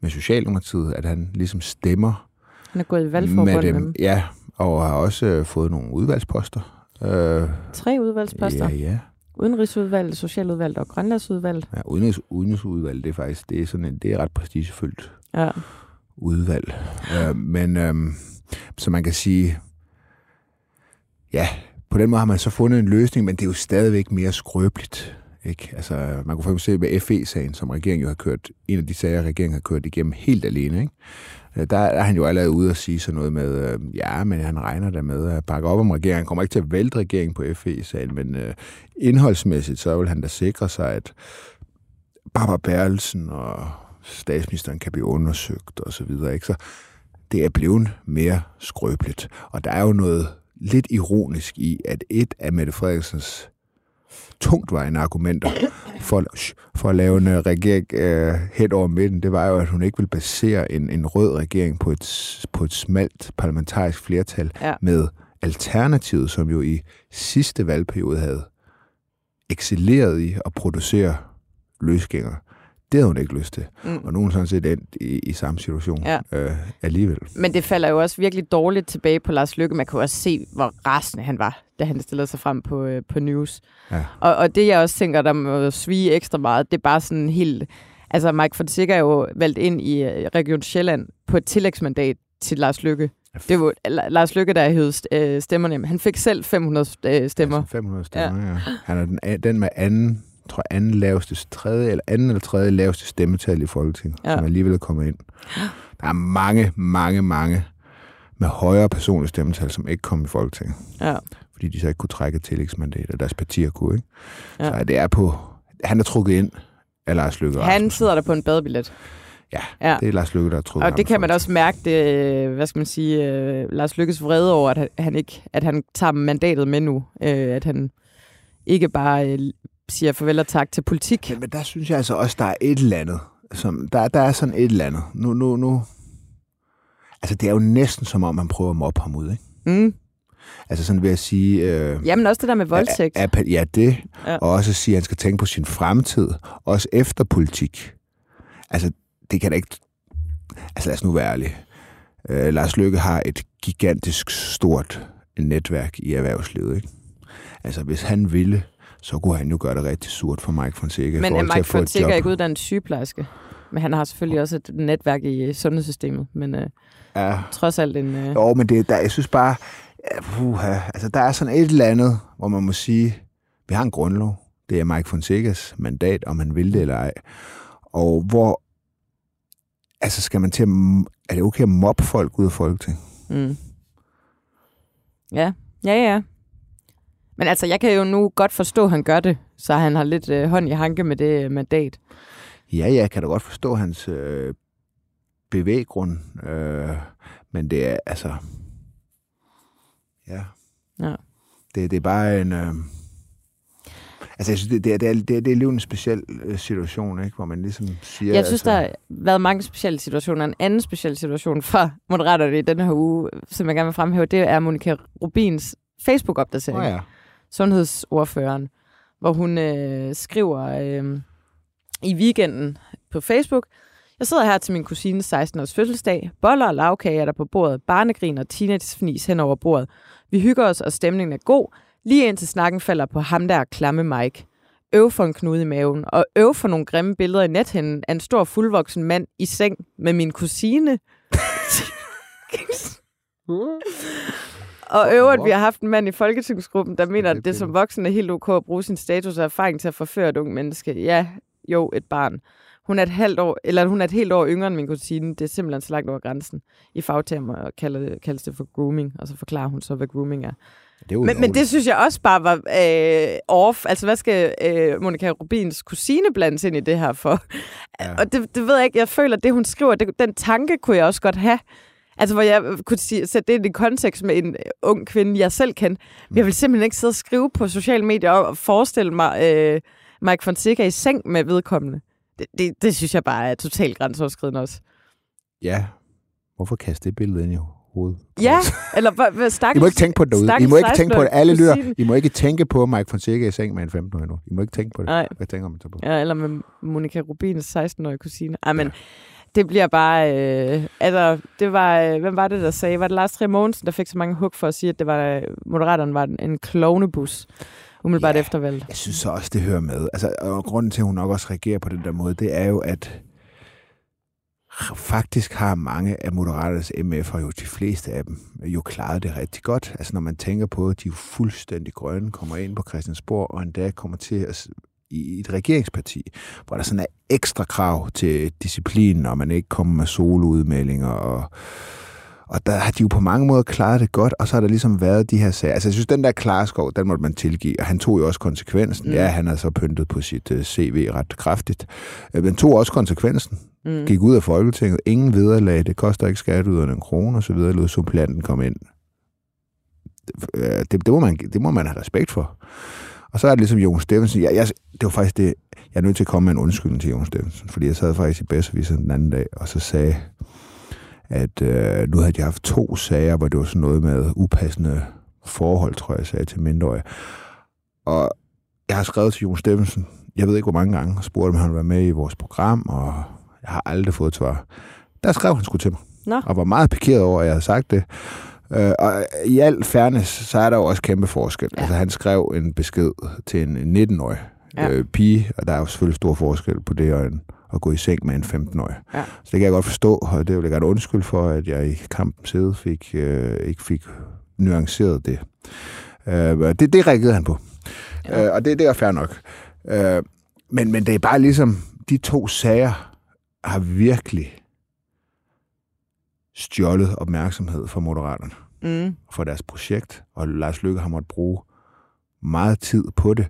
med Socialdemokratiet, at han ligesom stemmer Han er gået i valgforbund med med dem. Ja, og har også fået nogle udvalgsposter. Øh, Tre udvalgsposter. ja, ja. Udenrigsudvalget, Socialudvalget og Grønlandsudvalget. ja udenrigs, udenrigsudvalg, det er faktisk det er sådan en, det er ret prestigefyldt Ja. udvalg. Øh, men øhm, så man kan sige, ja, på den måde har man så fundet en løsning, men det er jo stadigvæk mere skrøbeligt. Ikke? Altså, man kunne for eksempel se med FE-sagen, som regeringen jo har kørt, en af de sager, regeringen har kørt igennem helt alene. Ikke? Øh, der er han jo allerede ude at sige sådan noget med, øh, ja, men han regner der med at bakke op om regeringen. Han kommer ikke til at vælte regeringen på FE-sagen, men øh, indholdsmæssigt, så vil han da sikre sig, at Barbara Berlsen og statsministeren kan blive undersøgt og så videre. Ikke? Så det er blevet mere skrøbeligt. Og der er jo noget lidt ironisk i, at et af Mette Frederiksens tungtvejende argumenter for, for at lave en øh, regering øh, hen over midten, det var jo, at hun ikke vil basere en, en rød regering på et, på et smalt parlamentarisk flertal Ja. med Alternativet, som jo i sidste valgperiode havde excelleret i at producere løsgængere. Det havde hun ikke lyst til. Mm. Og nu er hun sådan set endt i, i samme situation Ja. øh, alligevel. Men det falder jo også virkelig dårligt tilbage på Lars Lykke. Man kan jo også se, hvor rasende han var, da han stillede sig frem på, øh, på News. Ja. Og, og det, jeg også tænker, der må svige ekstra meget, det er bare sådan helt... Altså, Mike Fonseca er jo valgt ind i øh, Region Sjælland på et tillægsmandat til Lars Lykke. Det var La- Lars Lykke, der hed øh, stemmerne. hjem. Han fik selv 500 øh, stemmer. Altså 500 stemmer, ja. ja. Han er den, den med anden, tror jeg, anden laveste, tredje, eller anden eller tredje laveste stemmetal i Folketinget, Ja. som alligevel er kommet ind. Der er mange, mange, mange med højere personlige stemmetal, som ikke kom i Folketinget, Ja. fordi de så ikke kunne trække tillægsmandat, og deres partier kunne, ikke? Ja. Så det er på... Han er trukket ind af Lars Løkke Han sidder der på en badebillet. Ja, Ja. det er Lars Løkke, der er trukket Og det kan man også mærke, det, hvad skal man sige, øh, Lars Lykkes vrede over, at han, han ikke, at han tager mandatet med nu. Øh, at han ikke bare øh, siger farvel og tak til politik. Men, men der synes jeg altså også, der er et eller andet. Som, der, der er sådan et eller andet. Nu, nu, nu. Altså, det er jo næsten som om, man prøver at mobbe ham ud, ikke? Mm. Altså sådan ved at sige... Øh, Jamen også det der med voldtægt. Er, er, ja, det. Ja. Og også at sige, at han skal tænke på sin fremtid. Også efter politik. Altså, det kan da ikke... Altså, lad os nu være ærlige. Øh, Lars Løkke har et gigantisk stort netværk i erhvervslivet, ikke? Altså, hvis han ville, så kunne han jo gøre det rigtig surt for Mike Fonseca. Men er Mike Fonseca ikke uddannet sygeplejerske? Men han har selvfølgelig også et netværk i sundhedssystemet. Men øh, Ja. trods alt en... Øh, Jo, men det, der, jeg synes bare, puha, altså der er sådan et eller andet, hvor man må sige, vi har en grundlov. Det er Mike Fonsecas mandat, om han vil det eller ej. Og hvor, altså skal man til at, er det okay at mobbe folk ud af Folketing? mm. Ja, ja, ja. Men altså, jeg kan jo nu godt forstå, at han gør det, så han har lidt øh, hånd i hanke med det øh, mandat. Ja, jeg kan da godt forstå hans øh, bevæggrund, øh, men det er altså, ja. Ja. Det, det er bare en... Øh, altså, jeg synes, det, det, er, det, er, det, er, det er en speciel øh, situation, ikke? hvor man ligesom siger... Jeg synes, altså, der har været mange specielle situationer. En anden speciel situation for Moderaterne i denne her uge, som jeg gerne vil fremhæve, det er Monika Rubins Facebook-opdatering. Åh ja. Sundhedsordføreren, hvor hun øh, skriver øh, i weekenden på Facebook, jeg sidder her til min kusines 16 års fødselsdag. Boller og lavkage er der på bordet. Barnegrin og teenagefnis hen over bordet. Vi hygger os, og stemningen er god. Lige indtil snakken falder på ham der klamme Mike. Øv for en knude i maven, og øv for nogle grimme billeder i nethinden af en stor fuldvoksen mand i seng med min kusine. og øvrigt, vi har haft en mand i folketingsgruppen, der mener, at det som voksen er helt ok at bruge sin status og erfaring til at forføre et ungt menneske. Ja, jo, et barn. Hun er et halvt år, eller hun er et helt år yngre end min kusine. Det er simpelthen så langt over grænsen. I fagtermer kalder det, kaldes det for grooming, og så forklarer hun så, hvad grooming er. Det er Men, men det synes jeg også bare var øh, off. Altså, hvad skal øh, Monika Rubins kusine blandes ind i det her for? Ja. Og det, det ved jeg ikke. Jeg føler, at det, hun skriver, det, den tanke kunne jeg også godt have. Altså, hvor jeg kunne sige, sætte det ind i kontekst med en øh, ung kvinde, jeg selv kendte. Men jeg vil simpelthen ikke sidde og skrive på sociale medier og forestille mig øh, Mike Fonseca i seng med vedkommende. Det, det, det synes jeg bare er totalt grænseoverskridende også. Ja. Hvorfor kaste det billede ind i hovedet? Ja, eller hvad, stakkels, I må ikke tænke på det derude. I må ikke tænke på det. Alle lytter. I må ikke tænke på Mike Fonseca i seng med en 15-årig nu. I må ikke tænke på det. Nej. Hvad tænker man så på? Ja, eller med Monika Rubins 16-årige kusine. Ej, men ja. Det bliver bare... Øh, altså, det var... Øh, hvem var det, der sagde? Var det Lars Trier Mogensen, der fik så mange hug for at sige, at det var, øh, Moderaterne var en, klovnebus? Umiddelbart Ja. efter valget. Jeg synes så også, det hører med. Altså, og grunden til, at hun nok også reagerer på den der måde, det er jo, at faktisk har mange af Moderaternes MF'er, jo de fleste af dem, jo klaret det rigtig godt. Altså når man tænker på, at de er fuldstændig grønne, kommer ind på Christiansborg, og endda kommer til at i et regeringsparti, hvor der sådan er ekstra krav til disciplin, og man ikke kommer med soloudmeldinger, og, og der har de jo på mange måder klaret det godt, og så har der ligesom været de her sager. Altså jeg synes, den der Klarskov, den måtte man tilgive, og han tog jo også konsekvensen. Mm. Ja, han har så pyntet på sit uh, CV ret kraftigt, Øh, men tog også konsekvensen Mm. gik ud af Folketinget, ingen vederlag, det koster ikke skatteyderne en krone, og så videre, lod supplanten komme ind. Det, det, det, må man, det må man have respekt for. Og så er det ligesom Jon Steffensen. Jeg, jeg, det var faktisk det, jeg er nødt til at komme med en undskyldning til Jon Steffensen, fordi jeg sad faktisk i Bedserviser den anden dag, og så sagde, at øh, nu havde de haft to sager, hvor det var sådan noget med upassende forhold, tror jeg, jeg sagde til mindreårige. Og jeg har skrevet til Jon Steffensen, jeg ved ikke hvor mange gange, og spurgte, om han være med i vores program, og jeg har aldrig fået et svar. Der skrev han sgu til mig, Nå. og var meget pikeret over, at jeg havde sagt det. Øh, og i al fairness, så er der jo også kæmpe forskel. Ja. Altså, han skrev en besked til en 19-årig Ja. øh, pige, og der er jo selvfølgelig stor forskel på det og en, at gå i seng med en 15-årig. Ja. Så det kan jeg godt forstå, og det vil jeg gerne undskylde for, at jeg i kampen side fik, øh, ikke fik nuanceret det. Øh, det. Det reagerede han på. Ja. Øh, og det, det er fair nok. Øh, men, men det er bare ligesom, de to sager har virkelig stjålet opmærksomhed fra Moderaterne Mm. for deres projekt, og Lars Løkke har måttet bruge meget tid på det.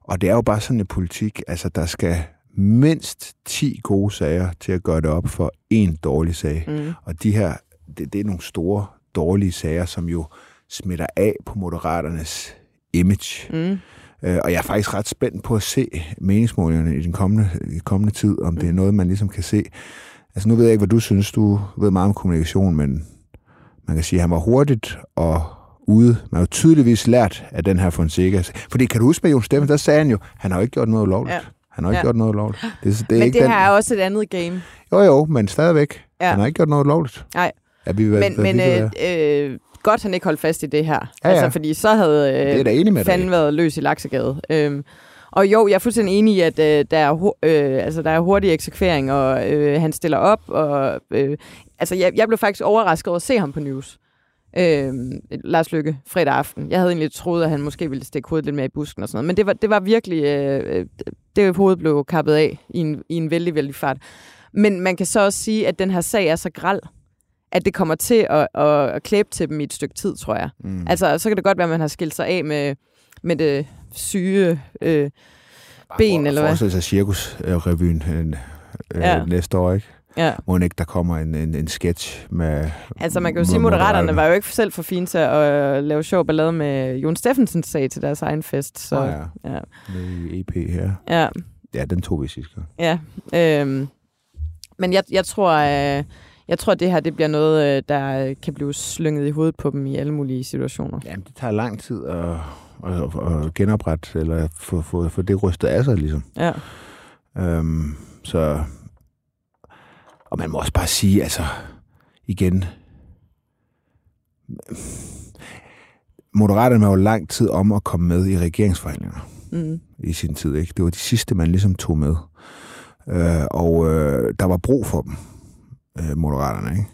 Og det er jo bare sådan en politik, altså der skal mindst 10 gode sager til at gøre det op for en dårlig sag. Mm. Og de her, det, det er nogle store dårlige sager, som jo smitter af på Moderaternes image. Mm. Øh, og jeg er faktisk ret spændt på at se meningsmålingerne i den kommende, i kommende tid, om det er noget, man ligesom kan se. Altså nu ved jeg ikke, hvad du synes. Du ved meget om kommunikation, men man kan sige, at han var hurtigt og ude. Man har jo tydeligvis lært af den her Fonseca. Fordi kan du huske med Jon Steffen, der sagde han jo, han har jo ikke gjort noget ulovligt. Ja. Han har ikke Ja. gjort noget ulovligt. Det, det er Men ikke det den... her er også et andet game. Jo jo, men stadigvæk. Ja. Han har ikke gjort noget ulovligt. Nej. Er vi, hvad, Men, hvad men vi øh, øh, godt, han ikke holdt fast i det her. Ja, ja. Altså, fordi så havde Det er øh, enig med dig fanden i. været løs i laksegade. Øhm, og jo, jeg er fuldstændig enig i, at øh, der, er, øh, altså, der er hurtig eksekvering, og øh, han stiller op. Og, øh, altså, jeg, jeg blev faktisk overrasket over at se ham på news. Øh, Lars Lykke, fredag aften. Jeg havde egentlig troet, at han måske ville stikke hovedet lidt mere i busken og sådan noget. Men det var, det var virkelig... Øh, øh, det hoved blev kappet af i en, i en vældig, vældig fart. Men man kan så også sige, at den her sag er så græld, at det kommer til at, at, at klæbe til dem i et stykke tid, tror jeg. Mm. Altså, så kan det godt være, at man har skilt sig af med, med det syge øh, ben, eller hvad? Forestil sig cirkusrevyen øh, øh, Ja. næste år, ikke? Ja. Må ikke der kommer en, en, en sketch med... Altså, man kan jo sige, at Moderaterne var jo ikke selv for fine til at øh, lave sjov ballade med Jon Steffensens sag til deres egen fest. Så, Nå ja. ja. Med EP her. ja. Ja, den tog vi sidste gang. Ja, øhm, men jeg, jeg tror, øh, jeg tror, at det her det bliver noget, øh, der kan blive slynget i hovedet på dem i alle mulige situationer. Jamen, det tager lang tid at, at, at genoprette, eller få, få, få det rystet af sig, ligesom. Ja. Øhm, så... Og man må også bare sige, altså, igen... Moderaterne var jo lang tid om at komme med i regeringsforhandlinger Mm. i sin tid. Ikke? Det var de sidste, man ligesom tog med. Øh, og øh, der var brug for dem, øh, Moderaterne. Ikke?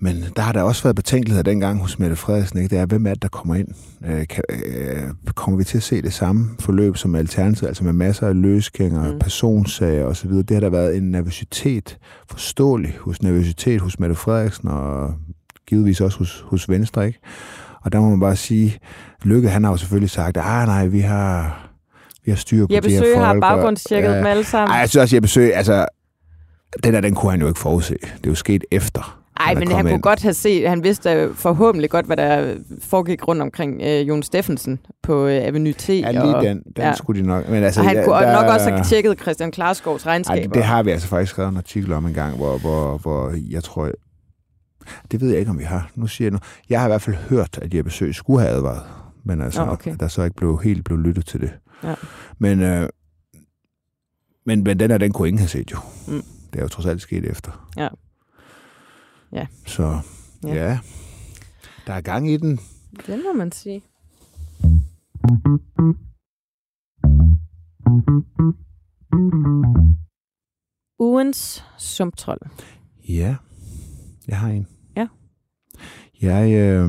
Men der har der også været betænkeligheder dengang hos Mette Frederiksen. Ikke? Det er, hvem er det, der kommer ind? Øh, kan, øh, kommer vi til at se det samme forløb som alternativ, altså med masser af løskænger, Mm. personsager osv.? Det har der været en nervøsitet, forståelig hos nervøsitet hos Mette Frederiksen, og givetvis også hos, hos Venstre. Ikke? Og der må man bare sige, Lykke han har jo selvfølgelig sagt, ah nej, vi har, vi har styr på Jeppe de her Søge folk. har og- baggrundstjekket dem alle sammen. Ej, jeg synes også, Jeppe Søge, altså, den der, den kunne han jo ikke forudse. Det er jo sket efter. Ej, er men han kommet kunne ind. godt have set, han vidste forhåbentlig godt, hvad der foregik rundt omkring øh, Jon Steffensen på øh, Avenue T. Ja, lige og, den, den ja. skulle de nok. Men altså, og han ja, kunne der- nok også have tjekket Christian Klarskovs Ej, regnskaber. det, det har vi altså faktisk skrevet en artikel om en gang, hvor, hvor, hvor jeg tror... Det ved jeg ikke, om vi har. Nu siger jeg nu. Jeg har i hvert fald hørt, at Jeppe Søe skulle have advaret. Men altså, Nå, okay. der så ikke blev helt blev lyttet til det. Ja. Men, øh, men, men den her, den kunne ingen have set jo. Mm. Det er jo trods alt sket efter. Ja. Ja. Så Ja. ja. Der er gang i den. Den må man sige. Ugens sumtrol. Ja, jeg har en. Ja. Jeg øh,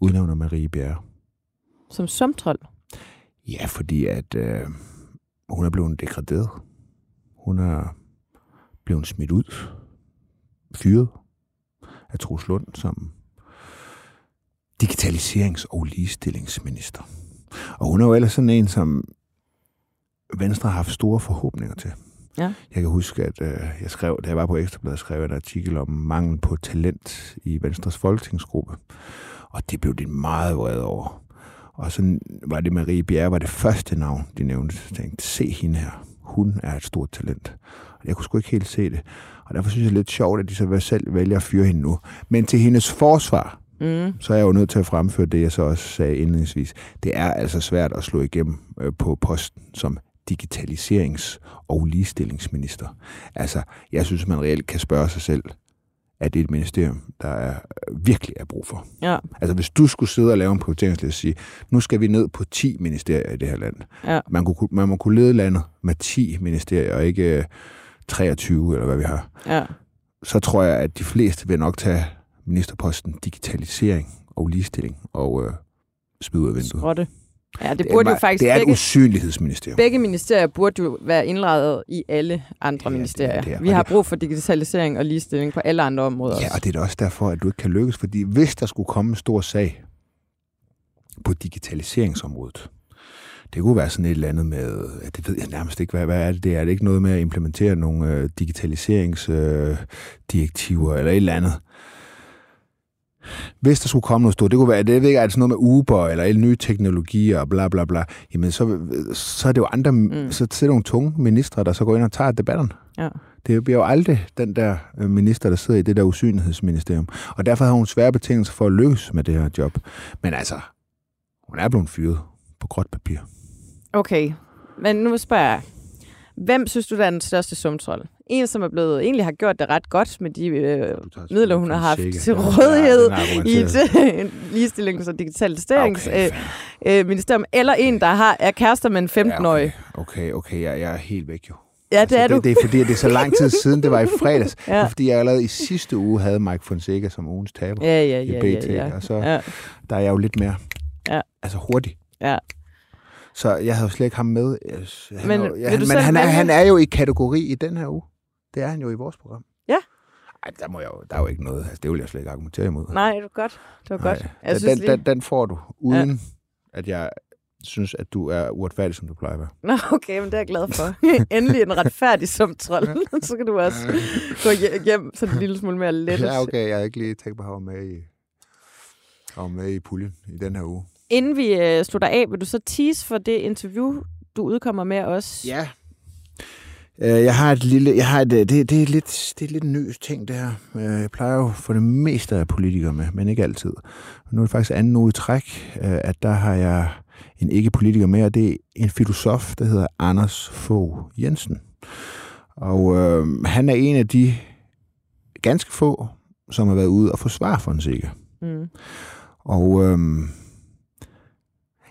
udnævner Marie Bjerre. Som sumtrol. Ja, fordi at øh, hun er blevet degraderet. Hun er blevet smidt ud. Fyret af Troels Lund som digitaliserings- og ligestillingsminister. Og hun er jo ellers sådan en, som Venstre har haft store forhåbninger til. Ja. Jeg kan huske, at øh, jeg skrev, da jeg var på Ekstrabladet, skrev jeg en artikel om mangel på talent i Venstres folketingsgruppe. Og det blev de meget vrede over. Og så var det Marie Bjerre, var det første navn, de nævnte. Jeg tænkte, se hende her. Hun er et stort talent. Og jeg kunne sgu ikke helt se det. Og derfor synes jeg det er lidt sjovt, at de så selv vælger at fyre hende nu. Men til hendes forsvar, Mm. så er jeg jo nødt til at fremføre det, jeg så også sagde indledningsvis. Det er altså svært at slå igennem øh, på posten som digitaliserings- og ligestillingsminister. Altså, jeg synes, man reelt kan spørge sig selv, at det er et ministerium, der er, virkelig er brug for. Ja, Altså, hvis du skulle sidde og lave en prioriteringsliste og sige, nu skal vi ned på 10 ministerier i det her land. ja. Man, kunne, man må kunne lede landet med 10 ministerier, og ikke øh, 23, eller hvad vi har. ja. Så tror jeg, at de fleste vil nok tage ministerposten digitalisering og ligestilling og øh, smide ud af vinduet. Skrotte. Ja, det er burde jo meget- faktisk Det er et begge, usynlighedsministerium. begge ministerier burde jo være indrettet i alle andre Ja, det er ministerier. det. Vi Og har brug for digitalisering og ligestilling på alle andre områder Ja, og det er da også derfor, at du ikke kan lykkes, fordi hvis der skulle komme en stor sag på digitaliseringsområdet, det kunne være sådan et eller andet med, ja, det ved jeg nærmest ikke, hvad, hvad er det? Det er det ikke noget med at implementere nogle øh, digitaliseringsdirektiver øh, eller et eller andet. Hvis der skulle komme noget stort, det kunne være, det ved ikke, er det sådan noget med Uber eller alle nye teknologier og bla bla bla, jamen så, så er det jo andre, mm. så, så er det nogle tunge ministre, der så går ind og tager debatten. Ja. Det bliver jo aldrig den der øh, minister, der sidder i det der usynlighedsministerium. Og derfor har hun svære betingelser for at lykkes med det her job. Men altså, hun er blevet fyret på gråt papir. Okay, men nu spørger jeg. Hvem synes du, der er den største sumtrol? En, som er blevet, egentlig har gjort det ret godt med de øh, midler, hun har haft til rådighed i et øh, ligestillings- og digitaliseringsministerium, Okay, øh, ministerium, eller en, der har, er kærester med en 15-årig. Okay, okay, jeg, jeg er helt væk jo. Ja, det er du. Det, det er fordi, det er så lang tid siden, det var i fredags. Ja. ja. Det er fordi, jeg allerede i sidste uge havde Mike Fonseca som ugens taber Ja, ja, i ja, BT. ja, ja. Og så ja. der er jeg jo lidt mere Ja. altså hurtig. Ja. Så jeg havde jo slet ikke ham med. Han Men jo- ja, du men han er, han er jo i kategori i den her uge. Det er han jo i vores program. Ja. Ej, der, må jeg jo, der er jo ikke noget. Altså, det vil jeg slet ikke argumentere imod. Nej, det var godt. Det var godt. Nej, Jeg den, synes den, lige... den, den får du, uden ja. at jeg synes, at du er uretfærdig, som du plejer at være. Nå, okay, men det er jeg glad for. Endelig en retfærdig sumtrol. så kan du også gå hje- hjem sådan en lille smule mere let. Ja, okay. Jeg har ikke lige tænkt på, at var med i, var med i puljen i den her uge. Inden vi øh, slutter af, vil du så tease for det interview, du udkommer med os? Ja. Øh, Jeg har et lille, jeg har et, øh, det, det er lidt, det er lidt en ny ting, det her. Øh, Jeg plejer jo for det meste af politikere med, men ikke altid. Nu er det faktisk anden uge i træk, at der har jeg en ikke-politiker med, og det er en filosof, der hedder Anders Fogh Jensen. Og øh, han er en af de ganske få, som har været ude og forsvare Fonseca. Mm. Og øhm,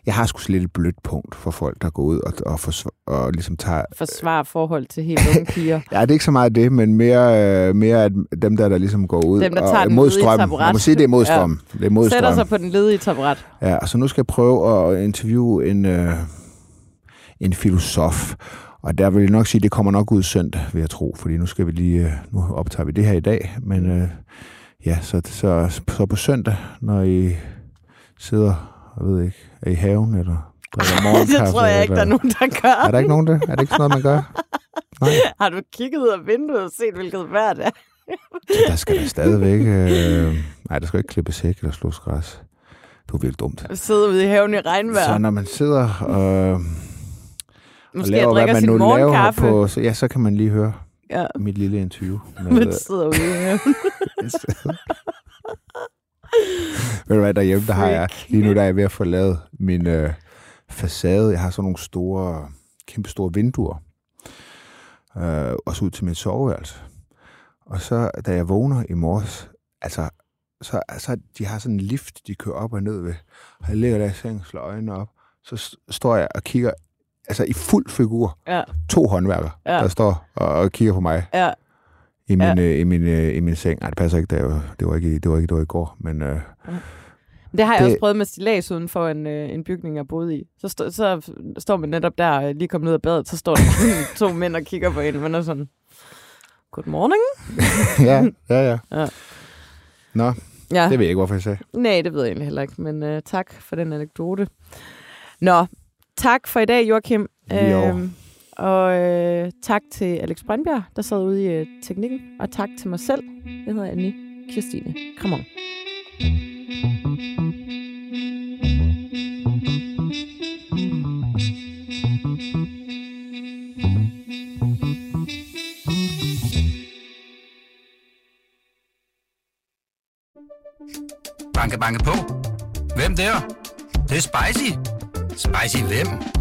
jeg har sgu lidt et blødt punkt for folk, der går ud og, og, forsv- og ligesom tager... Forsvar forhold til helt unge piger. Ja, det er ikke så meget det, men mere, øh, mere at dem der, der ligesom går ud Dem, der og tager den mod strømmen. Man må sige, det er mod Ja. strømmen. Det er mod Sætter strømmen. sig på den ledige taburet. Ja, så nu skal jeg prøve at interviewe en, øh, en filosof. Og der vil jeg nok sige, at det kommer nok ud søndag, vil jeg tro. Fordi nu skal vi lige, øh, nu optager vi det her i dag. Men øh, ja, så, så, så på søndag, når I sidder, jeg ved ikke, er i haven eller drikker morgenkaffe. det tror jeg ikke, der er nogen, der gør. Er der ikke nogen der? Er det ikke sådan noget, man gør? Nej, Har du kigget ud af vinduet og set, hvilket vejr det er? der skal der stadigvæk... Øh, nej, der skal ikke klippes hæk eller slås græs. Det er virkelig dumt. Sidde ude i haven i regnvejr. Så når man sidder og, og Måske laver, drikker hvad man nu laver morgenkaffe. på, så, ja, så kan man lige høre Ja, mit lille interview. Med, man sidder ude i haven. Ved du hvad, derhjemme, der har jeg, lige nu der er jeg ved at få lavet min øh, facade. Jeg har sådan nogle store, kæmpe store vinduer. Øh, også ud til mit soveværelse. Og så, da jeg vågner i morges, altså, så, så de har sådan en lift, de kører op og ned ved. Og jeg ligger der i sengen, slår øjnene op. Så står jeg og kigger, altså i fuld figur, Ja, to håndværkere, Ja. der står og, og kigger på mig ja. I min, ja. øh, i min, øh, i min seng. Nej, det passer ikke, det var, det var ikke, det var ikke, det var i går, men øh, Det har jeg Det- også prøvet med stilas uden for en, øh, en bygning, jeg boede i. Så, stå, så står man netop der, og lige kommet ud af badet, så står der to mænd og kigger på en, men er sådan, good morning. ja, ja, ja. Ja. Nå, Ja, det ved jeg ikke, hvorfor jeg sagde. nej, det ved jeg egentlig heller ikke, men øh, tak for den anekdote. Nå, tak for i dag, Joachim. Jo og øh, tak til Alex Brøndbjerg, der sad ude i øh, teknikken, og tak til mig selv. Jeg hedder Annie Kirstine Kramon. Banke, banke på. Hvem der? Det, det er spicy. Spicy hvem?